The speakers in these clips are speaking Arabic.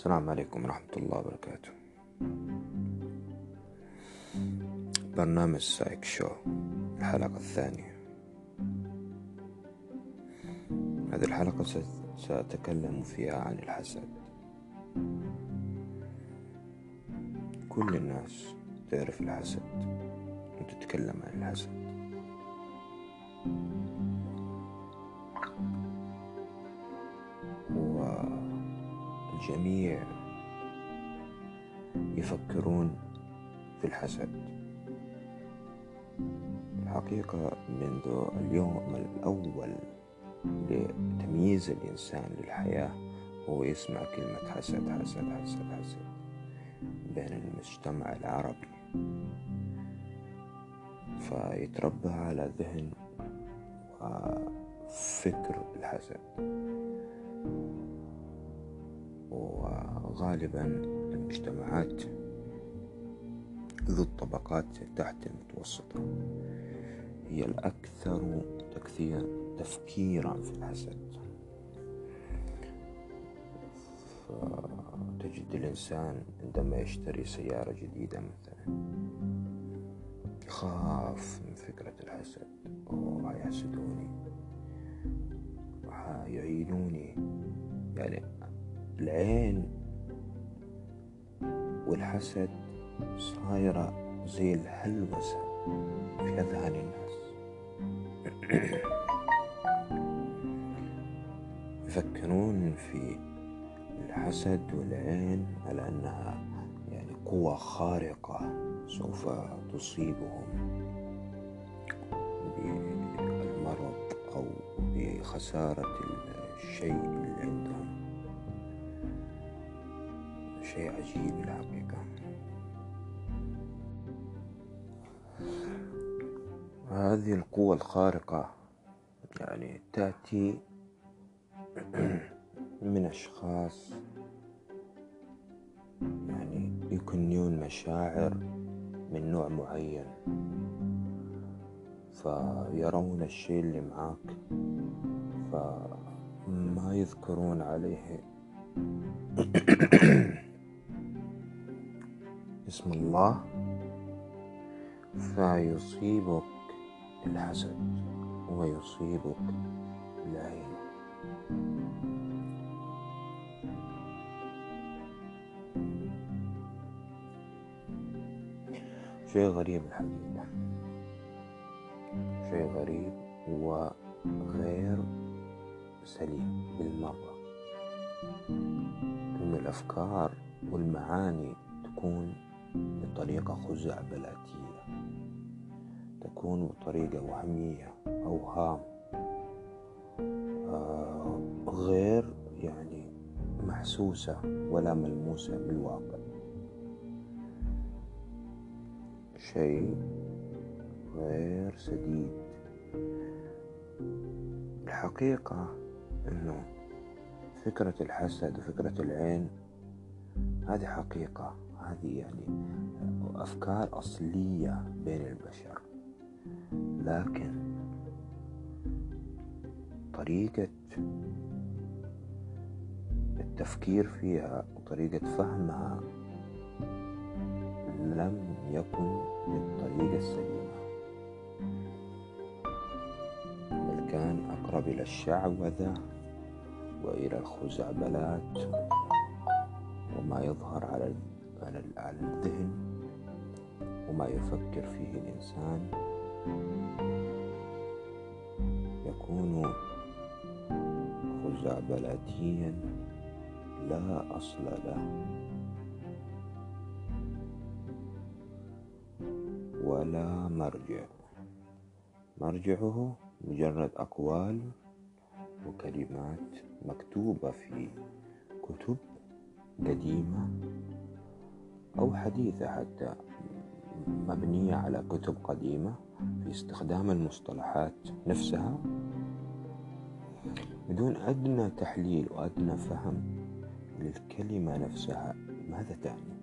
السلام عليكم ورحمة الله وبركاته. برنامج سايك شو الحلقة الثانية. هذه الحلقة سأتكلم فيها عن الحسد. كل الناس تعرف الحسد وتتكلم عن الحسد. والجميع يفكرون في الحسد. الحقيقة منذ اليوم الأول لتمييز الإنسان للحياة هو يسمع كلمة حسد حسد حسد حسد بين المجتمع العربي. فيتربى على ذهن وفكر الحسد. وغالبا المجتمعات ذو الطبقات تحت المتوسطة. هي الأكثر تكثير تفكيرا في الحسد. فتجد الإنسان عندما يشتري سيارة جديدة مثلا يخاف من فكرة الحسد. أوه يحسدوني. يعينوني. يعني العين والحسد صايرة زي الهلوسة في أذهان الناس. يفكرون في الحسد والعين على أنها يعني قوة خارقة سوف تصيبهم بالمرض أو بخسارة الشيء اللي عندهم. شيء عجيب الحقيقة هذه القوة الخارقة يعني تأتي من أشخاص يعني يكنون مشاعر من نوع معين فيرون الشيء اللي معاك فما يذكرون عليه اسم الله. فيصيبك الحسد ويصيبك العين. شيء غريب الحقيقة. شيء غريب وغير سليم بالمرة. إن الأفكار والمعاني تكون بطريقة خزعبلاتية تكون بطريقة وهمية أوهام آه غير يعني محسوسة ولا ملموسة بالواقع. شيء غير سديد. الحقيقة أنه فكرة الحسد وفكرة العين هذه حقيقة. هذه يعني أفكار أصلية بين البشر. لكن طريقة التفكير فيها وطريقة فهمها لم يكن بالطريقة السليمة. بل كان أقرب إلى الشعوذة وإلى الخزعبلات وما يظهر على على الذهن وما يفكر فيه الإنسان يكون خزعبلاتيا لا أصل له. ولا مرجع. مرجعه مجرد أقوال وكلمات مكتوبة في كتب قديمة. أو حديثة حتى مبنية على كتب قديمة في استخدام المصطلحات نفسها. بدون أدنى تحليل وأدنى فهم للكلمة نفسها ماذا تعني؟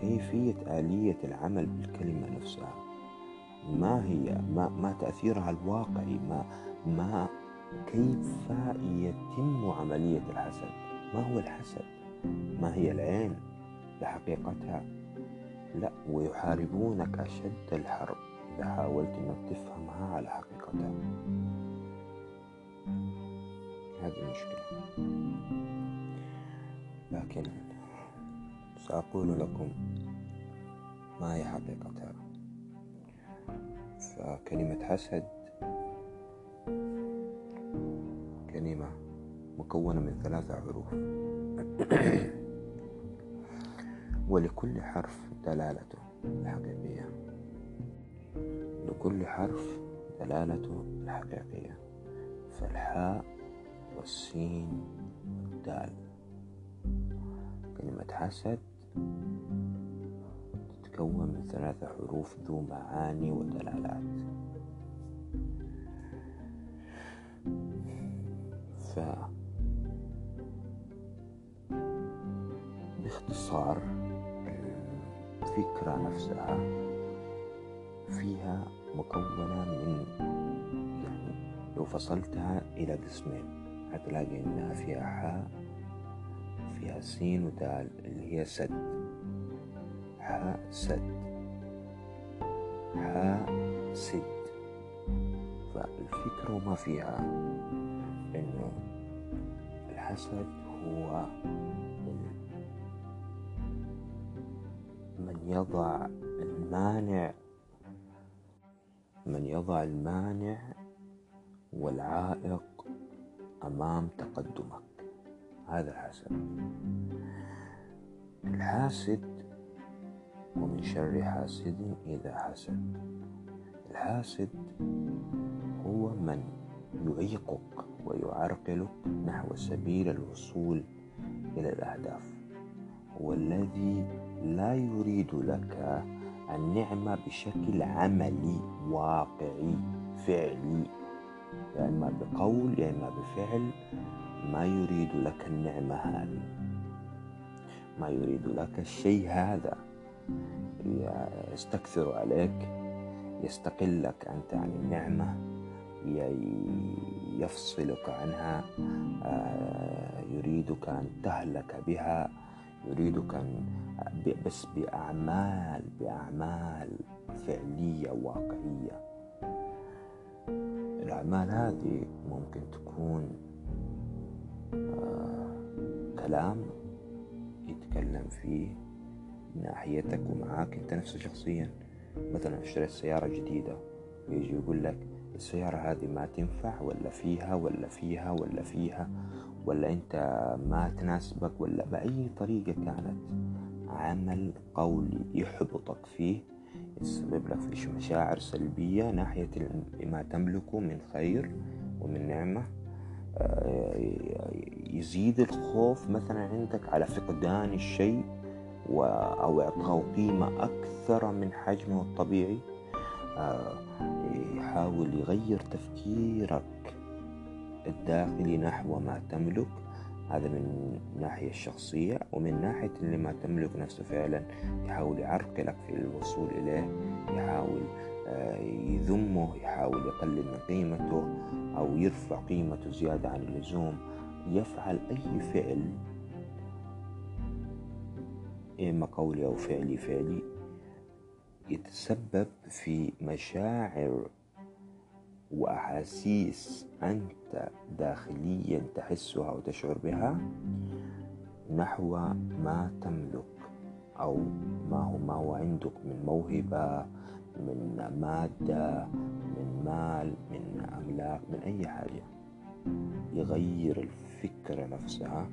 كيفية آلية العمل بالكلمة نفسها؟ ما هي؟ ما, ما تأثيرها الواقعي؟ ما ما كيف يتم عملية الحسد؟ ما هو الحسد؟ ما هي العين؟ بحقيقتها لا ويحاربونك أشد الحرب إذا حاولت أنك تفهمها على حقيقتها. هذه المشكلة لكن سأقول لكم ما هي حقيقتها. فكلمة حسد كلمة مكونة من ثلاثة حروف. ولكل حرف دلالته الحقيقية. لكل حرف دلالته الحقيقية. فالحاء والسين والدال. كلمة حسد تتكون من ثلاثة حروف ذو معاني ودلالات. ف باختصار الفكرة نفسها فيها مكونة من يعني لو فصلتها إلى قسمين. هتلاقي إنها فيها حاء فيها سين ودال اللي هي سد. حاء سد. حاء سد. فالفكرة وما فيها إنه الحسد هو يضع المانع من يضع المانع والعائق أمام تقدمك. هذا الحسد الحاسد ومن شر حاسد إذا حسد. الحاسد هو من يعيقك ويعرقلك نحو سبيل الوصول إلى الأهداف. هو الذي لا يريد لك النعمة بشكل عملي واقعي فعلي. يا إما بقول يا إما بفعل. ما يريد لك النعمة هذه. ما يريد لك الشيء هذا. يستكثر عليك يستقلك أنت عن النعمة يفصلك عنها آه، يريدك أن تهلك بها. يريدك أن بس بأعمال بأعمال فعلية واقعية. الأعمال هذه ممكن تكون آه كلام يتكلم فيه ناحيتك ومعاك أنت نفسه شخصيا. مثلا اشتريت سيارة جديدة ويجي يقول لك السيارة هذه ما تنفع ولا فيها ولا فيها ولا فيها. ولا أنت ما تناسبك ولا بأي طريقة كانت عمل قولي يحبطك فيه يسبب لك في مشاعر سلبية ناحية ما تملكه من خير ومن نعمة. آه، يزيد الخوف مثلا عندك على فقدان الشيء أو إعطائه قيمة أكثر من حجمه الطبيعي. آه، يحاول يغير تفكيرك. الداخلي نحو ما تملك هذا من الناحية الشخصية ومن ناحية اللي ما تملك نفسه فعلا يحاول يعرقلك في الوصول إليه يحاول آه، يذمه يحاول يقلل من قيمته أو يرفع قيمته زيادة عن اللزوم. يفعل أي فعل إما قولي أو فعلي فعلي يتسبب في مشاعر وأحاسيس أنت داخليا تحسها وتشعر بها نحو ما تملك أو ما هو ما هو عندك من موهبة من مادة من مال من أملاك من أي حاجة. يغير الفكرة نفسها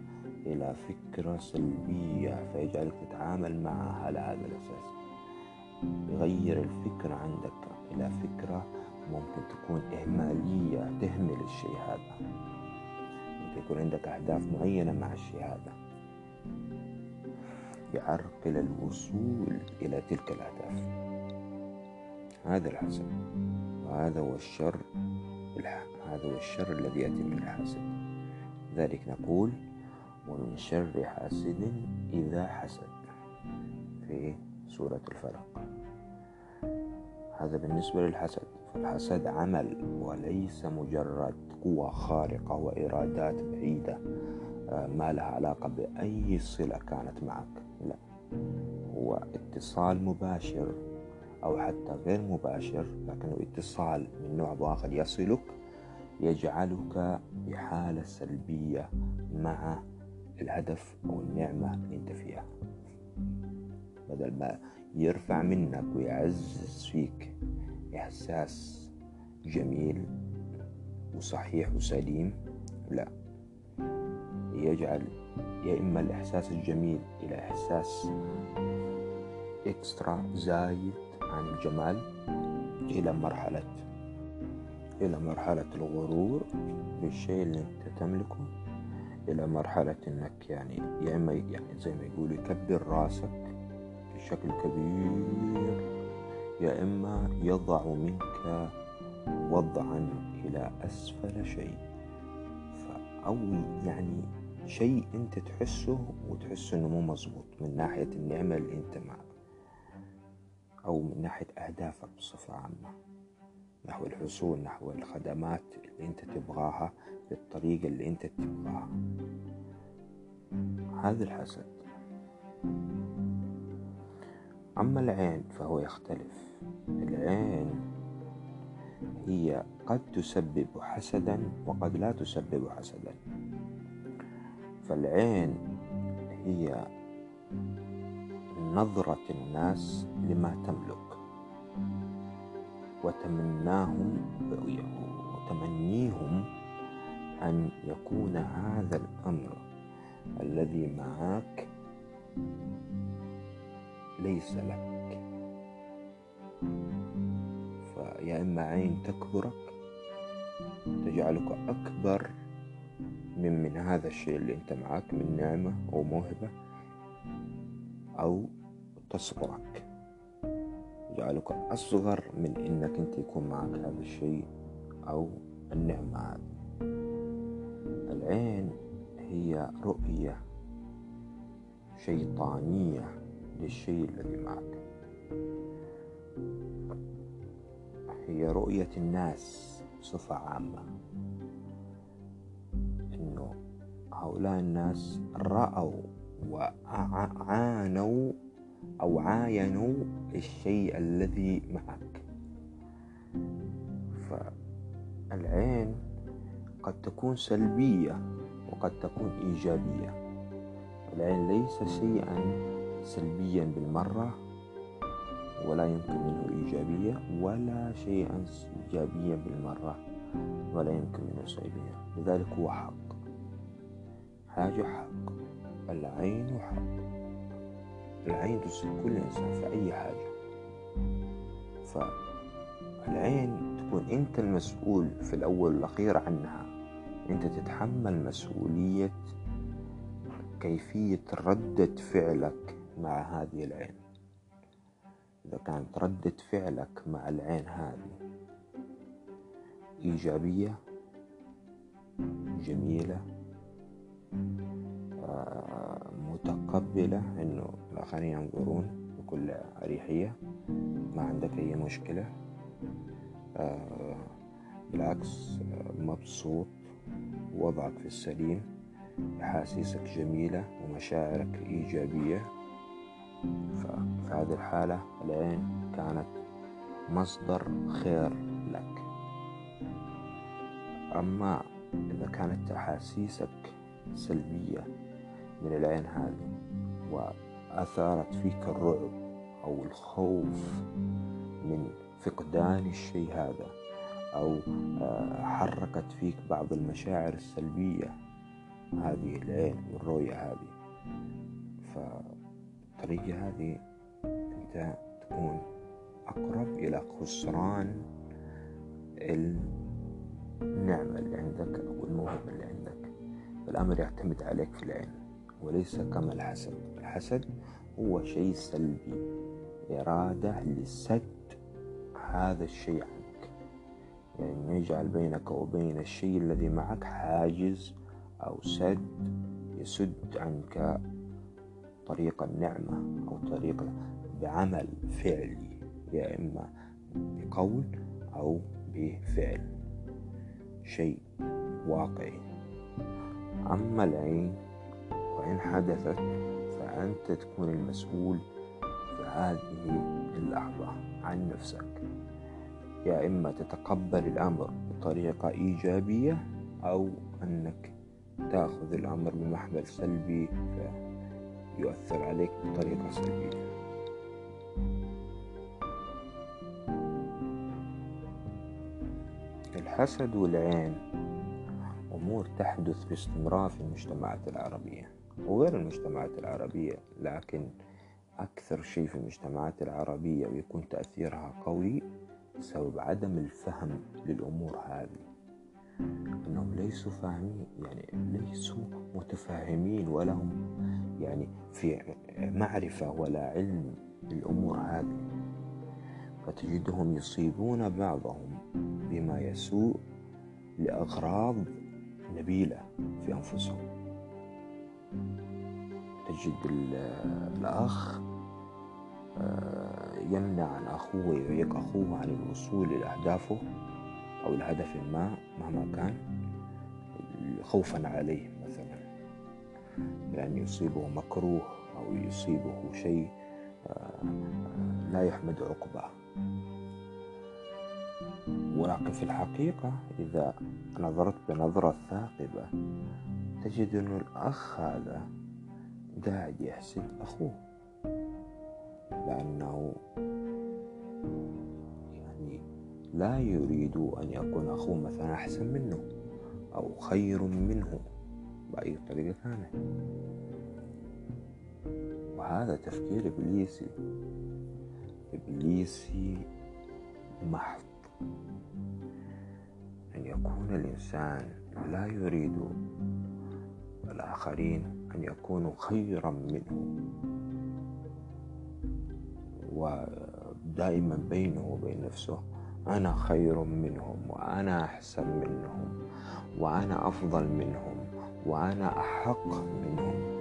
إلى فكرة سلبية فيجعلك تتعامل معها على هذا الأساس. يغير الفكرة عندك إلى فكرة ممكن تكون إهمالية تهمل الشيء هذا. ممكن يكون عندك أهداف معينة مع الشيء هذا. يعرقل الوصول إلى تلك الأهداف. هذا الحسد. وهذا هو الشر هذا هو الشر الذي يأتي من الحاسد لذلك نقول ومن شر حاسد إذا حسد. في سورة الفلق هذا بالنسبة للحسد. فالحسد عمل وليس مجرد قوة خارقة وإرادات بعيدة آه، ما لها علاقة بأي صلة كانت معك. لا هو اتصال مباشر أو حتى غير مباشر لكنه اتصال من نوع آخر يصلك يجعلك بحالة سلبية مع الهدف أو النعمة اللي أنت فيها. بدل ما يرفع منك ويعزز فيك إحساس جميل وصحيح وسليم؟ لا. يجعل يا إما الإحساس الجميل إلى إحساس إكسترا زايد عن الجمال إلى مرحلة إلى مرحلة الغرور بالشيء اللي أنت تملكه إلى مرحلة إنك يعني يا إما يعني زي ما يقولوا يكبر راسك بشكل كبير. يا إما يضع منك وضعا إلى أسفل شيء. أو يعني شيء أنت تحسه وتحس إنه مو مزبوط من ناحية النعمة اللي أنت معك أو من ناحية أهدافك بصفة عامة. نحو الحصول نحو الخدمات اللي أنت تبغاها بالطريقة اللي أنت تبغاها. هذا الحسد. أما العين فهو يختلف. العين هي قد تسبب حسدا وقد لا تسبب حسدا. فالعين هي نظرة الناس لما تملك وتمناهم وتمنيهم أن يكون هذا الأمر الذي معك ليس لك. فيا إما عين تكبرك تجعلك أكبر من من هذا الشيء اللي أنت معك من نعمة أو موهبة أو تصغرك. تجعلك أصغر من إنك أنت يكون معك هذا الشيء أو النعمة هذه. العين هي رؤية شيطانية. للشيء الذي معك. هي رؤية الناس بصفة عامة. إنه هؤلاء الناس رأوا وعانوا أو عاينوا الشيء الذي معك. فالعين قد تكون سلبية وقد تكون إيجابية. العين ليس شيئا سلبيا بالمرة ولا يمكن منه إيجابية ولا شيئا إيجابيا بالمرة ولا يمكن منه سلبية لذلك هو حق. حاجة حق. العين حق. العين تصيب كل إنسان في أي حاجة. فالعين تكون أنت المسؤول في الأول والأخير عنها. أنت تتحمل مسؤولية كيفية ردة فعلك. مع هذه العين. إذا كانت ردة فعلك مع العين هذه إيجابية جميلة آه، متقبلة إنه الآخرين ينظرون بكل أريحية ما عندك أي مشكلة آه، بالعكس آه، مبسوط وضعك في السليم أحاسيسك جميلة ومشاعرك إيجابية. ففي هذه الحالة العين كانت مصدر خير لك. أما إذا كانت أحاسيسك سلبية من العين هذه وأثارت فيك الرعب أو الخوف من فقدان الشيء هذا أو آه، حركت فيك بعض المشاعر السلبية هذه العين والرؤية هذه فالطريقة هذه أنت تكون أقرب إلى خسران النعمة اللي عندك أو الموهبة اللي عندك. فالأمر يعتمد عليك في العين وليس كما الحسد. الحسد هو شيء سلبي. إرادة لسد هذا الشيء عنك. يعني يجعل بينك وبين الشيء الذي معك حاجز أو سد يسد عنك طريق النعمة أو طريق بعمل فعلي يا إما بقول أو بفعل. شيء واقعي. أما العين وإن حدثت فأنت تكون المسؤول في هذه اللحظة عن نفسك. يا إما تتقبل الأمر بطريقة إيجابية أو أنك تأخذ الأمر بمحمل سلبي فيؤثر عليك بطريقة سلبية الحسد والعين أمور تحدث باستمرار في المجتمعات العربية وغير المجتمعات العربية لكن أكثر شيء في المجتمعات العربية ويكون تأثيرها قوي بسبب عدم الفهم للأمور هذه. أنهم ليسوا فاهمين يعني ليسوا متفاهمين ولا هم يعني في معرفة ولا علم بالأمور هذه. فتجدهم يصيبون بعضهم بما يسوء لأغراض نبيلة في أنفسهم. تجد الأخ آه، يمنع عن أخوه ويعيق أخوه عن الوصول إلى أهدافه أو الهدف ما مهما كان خوفا عليه مثلا بأن يصيبه مكروه أو يصيبه شيء آه، لا يحمد عقباه. ولكن في الحقيقة إذا نظرت بنظرة ثاقبة تجد أن الأخ هذا قاعد يحسد أخوه. لأنه يعني لا يريد أن يكون أخوه مثلا أحسن منه أو خير منه. بأي طريقة كانت وهذا تفكير إبليسي. إبليسي محض. أن يكون الإنسان لا يريد الآخرين أن يكونوا خيرا منه. ودائما بينه وبين نفسه أنا خير منهم وأنا أحسن منهم وأنا أفضل منهم. وأنا أحق منهم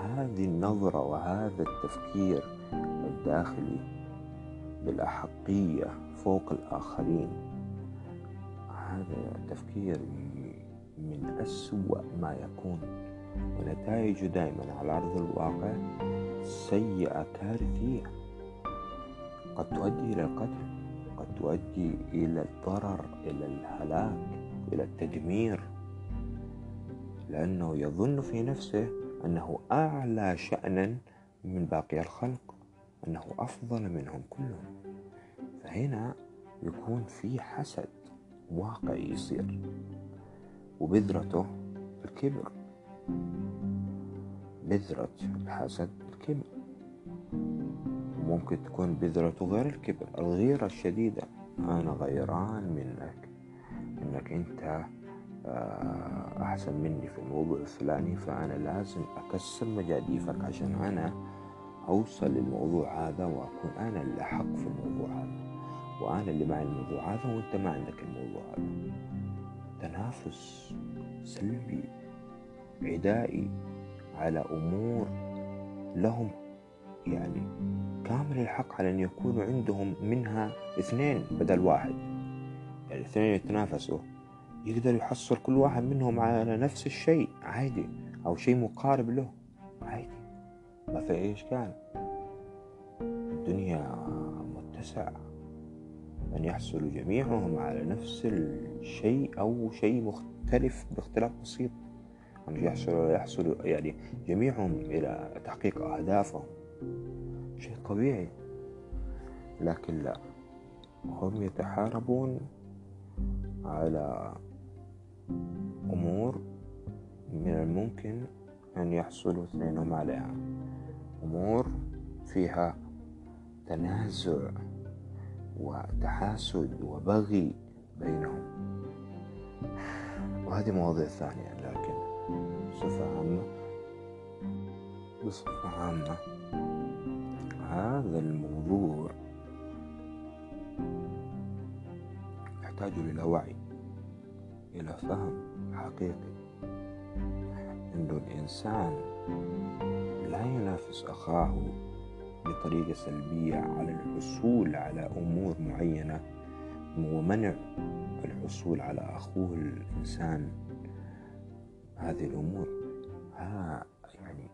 هذه النظرة وهذا التفكير الداخلي بالأحقية فوق الآخرين. هذا تفكير من أسوأ ما يكون. ونتائجه دائما على أرض الواقع سيئة كارثية. قد تؤدي إلى القتل قد تؤدي إلى الضرر إلى الهلاك إلى التدمير. لأنه يظن في نفسه أنه أعلى شأنا من باقي الخلق أنه أفضل منهم كلهم. فهنا يكون في حسد واقعي يصير وبذرته الكبر. بذرة الحسد الكبر. ممكن تكون بذرته غير الكبر الغيرة الشديدة. أنا غيران منك إنك أنت أحسن مني في الموضوع الفلاني فأنا لازم أكسر مجاديفك عشان أنا أوصل للموضوع هذا وأكون أنا اللي أحق في الموضوع هذا. وأنا اللي معي الموضوع هذا وأنت ما عندك الموضوع هذا. تنافس سلبي عدائي على أمور لهم يعني كامل الحق على أن يكونوا عندهم منها اثنين بدل واحد. يعني اثنين يتنافسوا. يقدر يحصل كل واحد منهم على نفس الشيء عادي أو شيء مقارب له. عادي. ما في إشكال. الدنيا متسعة أن يحصلوا جميعهم على نفس الشيء أو شيء مختلف باختلاف بسيط. أن يحصلوا يحصلوا يعني جميعهم إلى تحقيق أهدافهم. شيء طبيعي. لكن لا. هم يتحاربون على أمور من الممكن أن يحصلوا اثنينهم عليها. أمور فيها تنازع وتحاسد وبغي بينهم. وهذه مواضيع ثانية لكن بصفة عامة بصفة عامة هذا الموضوع يحتاج إلى وعي. إلى فهم حقيقي. أن الإنسان لا ينافس أخاه بطريقة سلبية على الحصول على أمور معينة ومنع الحصول على أخوه الإنسان هذه الأمور. ها يعني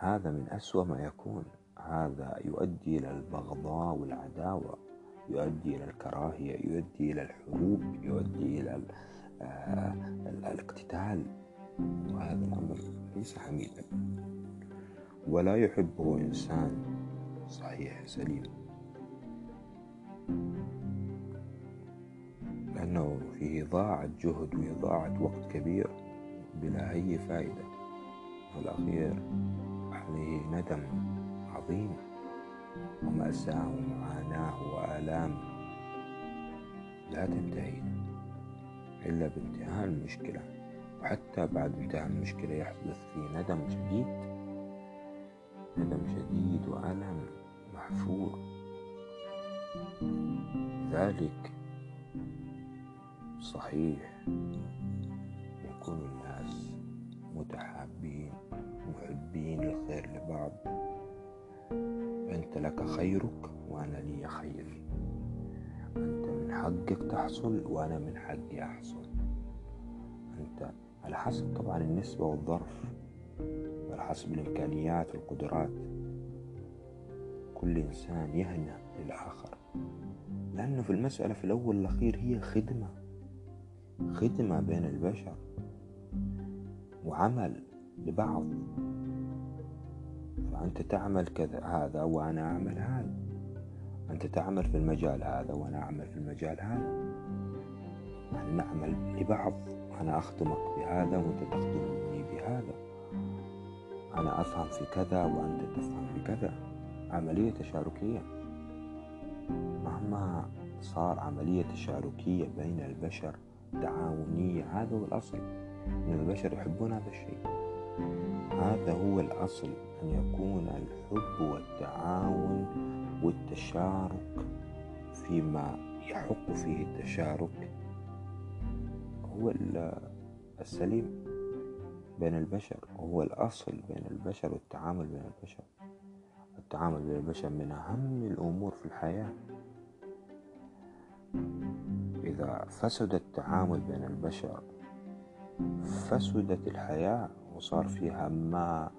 هذا من أسوأ ما يكون. هذا يؤدي إلى البغضاء والعداوة يؤدي إلى الكراهية يؤدي إلى الحروب يؤدي إلى الاقتتال وهذا الأمر ليس حميدا ولا يحبه إنسان صحيح سليم. لأنه فيه إضاعة جهد وإضاعة وقت كبير بلا أي فائدة. في الأخير عليه ندم عظيم. ومأساة ومعاناة وآلام لا تنتهي. إلا بانتهاء المشكلة وحتى بعد انتهاء المشكلة يحدث في ندم شديد. ندم شديد وألم محفور. ذلك صحيح. يكون الناس متحابين محبين الخير لبعض. أنت لك خيرك وأنا لي خيري. أنت من حقك تحصل وأنا من حقي أحصل. أنت على حسب طبعا النسبة والظرف وعلى حسب الإمكانيات والقدرات. كل إنسان يهنى للآخر لأنه في المسألة في الأول والأخير هي خدمة خدمة بين البشر وعمل لبعض. فأنت تعمل كذا هذا وأنا أعمل هذا. أنت تعمل في المجال هذا وأنا أعمل في المجال هذا. نحن نعمل لبعض أنا أخدمك بهذا وأنت تخدمني بهذا. أنا أفهم في كذا وأنت تفهم في كذا. عملية تشاركية. مهما صار عملية تشاركية بين البشر تعاونية هذا هو الأصل. إن البشر يحبون هذا الشيء. هذا هو الأصل أن يكون الحب والتعاون والتشارك فيما يحق فيه التشارك هو السليم بين البشر هو الأصل بين البشر والتعامل بين البشر. التعامل بين البشر من أهم الأمور في الحياة. إذا فسد التعامل بين البشر فسدت الحياة وصار فيها ما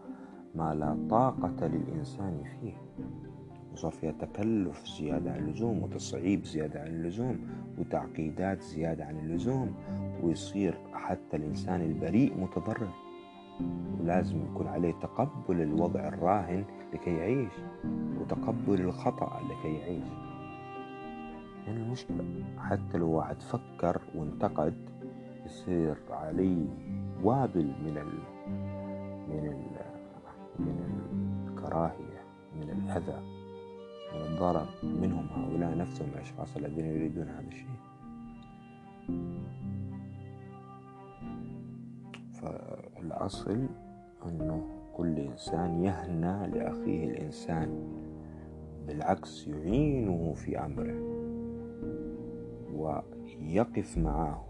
ما لا طاقة للإنسان فيه. وصار فيها تكلف زيادة عن اللزوم وتصعيب زيادة عن اللزوم وتعقيدات زيادة عن اللزوم ويصير حتى الإنسان البريء متضرر. ولازم يكون عليه تقبل الوضع الراهن لكي يعيش وتقبل الخطأ لكي يعيش. يعني المشكلة حتى لو واحد فكر وانتقد يصير عليه وابل من ال من ال من الكراهية من الأذى. من الضرر منهم هؤلاء نفسهم الأشخاص الذين يريدون هذا الشيء. فالأصل أنه كل إنسان يهنى لأخيه الإنسان بالعكس يعينه في أمره ويقف معه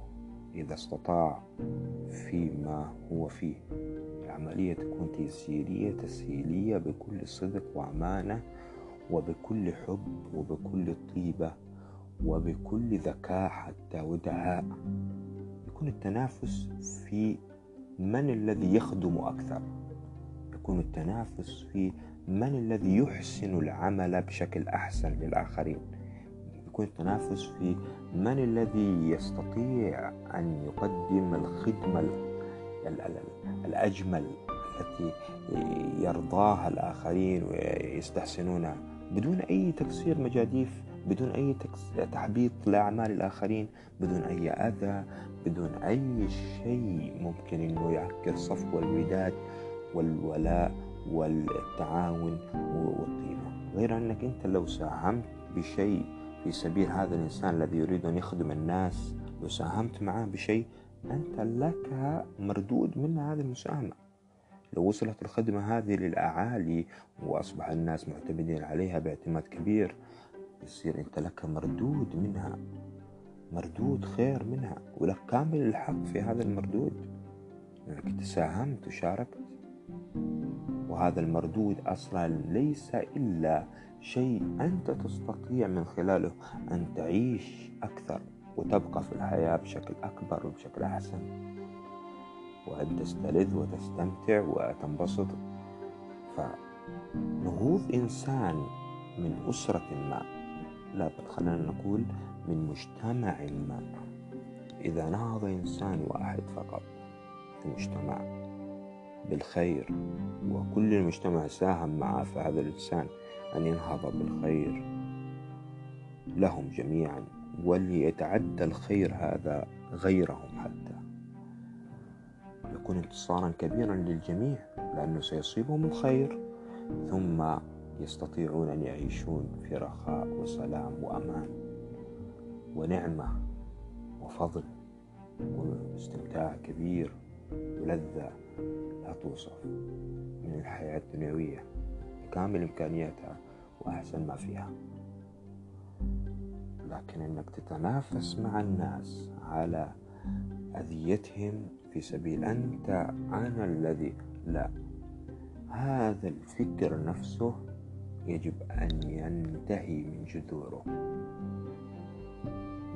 إذا استطاع فيما هو فيه. العملية تكون تيسيرية تسهيلية بكل صدق وأمانة وبكل حب وبكل طيبة وبكل ذكاء حتى ودعاء. يكون التنافس في من الذي يخدم أكثر. يكون التنافس في من الذي يحسن العمل بشكل أحسن للآخرين. يكون التنافس في من الذي يستطيع أن يقدم الخدمة الأجمل التي يرضاها الآخرين ويستحسنونها. بدون أي تكسير مجاديف بدون أي تحبيط لأعمال الآخرين بدون أي أذى بدون أي شيء ممكن أنه يعكر صفو الوداد والولاء والتعاون والطيبة غير أنك أنت لو ساهمت بشيء في سبيل هذا الإنسان الذي يريد أن يخدم الناس لو ساهمت معه بشيء أنت لك مردود من هذه المساهمة. لو وصلت الخدمة هذه للأعالي وأصبح الناس معتمدين عليها باعتماد كبير. يصير أنت لك مردود منها مردود خير منها ولك كامل الحق في هذا المردود. لأنك تساهمت وشاركت وهذا المردود أصلا ليس إلا شيء أنت تستطيع من خلاله أن تعيش أكثر وتبقى في الحياة بشكل أكبر وبشكل أحسن. وأن تستلذ وتستمتع وتنبسط. فنهوض إنسان من أسرة ما لا بل خلينا نقول من مجتمع ما. إذا نهض إنسان واحد فقط في المجتمع بالخير وكل المجتمع ساهم معه في هذا الإنسان أن ينهض بالخير لهم جميعا وليتعدى الخير هذا غيرهم حتى. يكون انتصارا كبيرا للجميع لأنه سيصيبهم الخير ثم يستطيعون أن يعيشون في رخاء وسلام وأمان ونعمة وفضل واستمتاع كبير ولذة لا توصف من الحياة الدنيوية بكامل إمكانياتها وأحسن ما فيها. لكن إنك تتنافس مع الناس على أذيتهم في سبيل أنت أنا الذي لا. هذا الفكر نفسه يجب أن ينتهي من جذوره.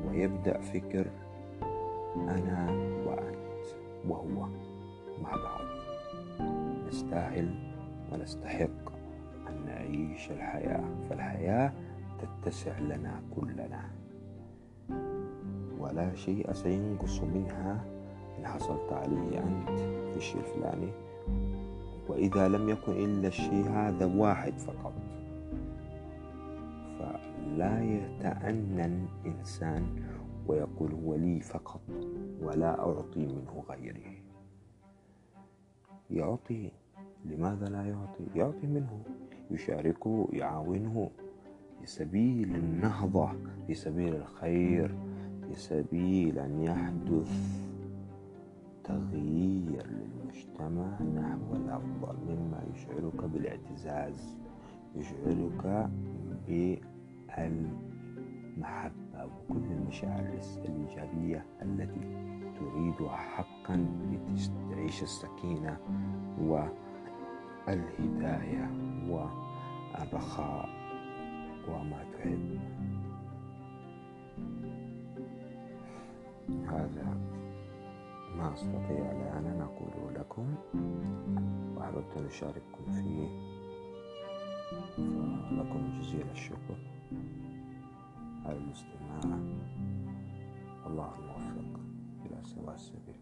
ويبدأ فكر أنا وأنت وهو مع بعض. نستاهل ونستحق أن نعيش الحياة فالحياة تتسع لنا كلنا. ولا شيء سينقص منها إن حصلت عليه أنت في الشيء الفلاني وإذا لم يكن إلا الشيء هذا واحد فقط. فلا يتأنن إنسان ويقول هو لي فقط ولا أعطي منه غيري. يعطي لماذا لا يعطي؟ يعطي منه يشاركه يعاونه في سبيل النهضة في سبيل الخير في سبيل أن يحدث تغيير للمجتمع. نحو الأفضل مما يشعرك بالاعتزاز يشعرك بالمحبة وكل المشاعر الإيجابية التي تريدها حقا لتعيش السكينة والهداية والرخاء وما تحب هذا ما أستطيع الآن أن أقوله لكم وأحببت أن أشارككم فيه. فلكم جزيل الشكر على الاستماع. والله الموفق إلى سواء السبيل.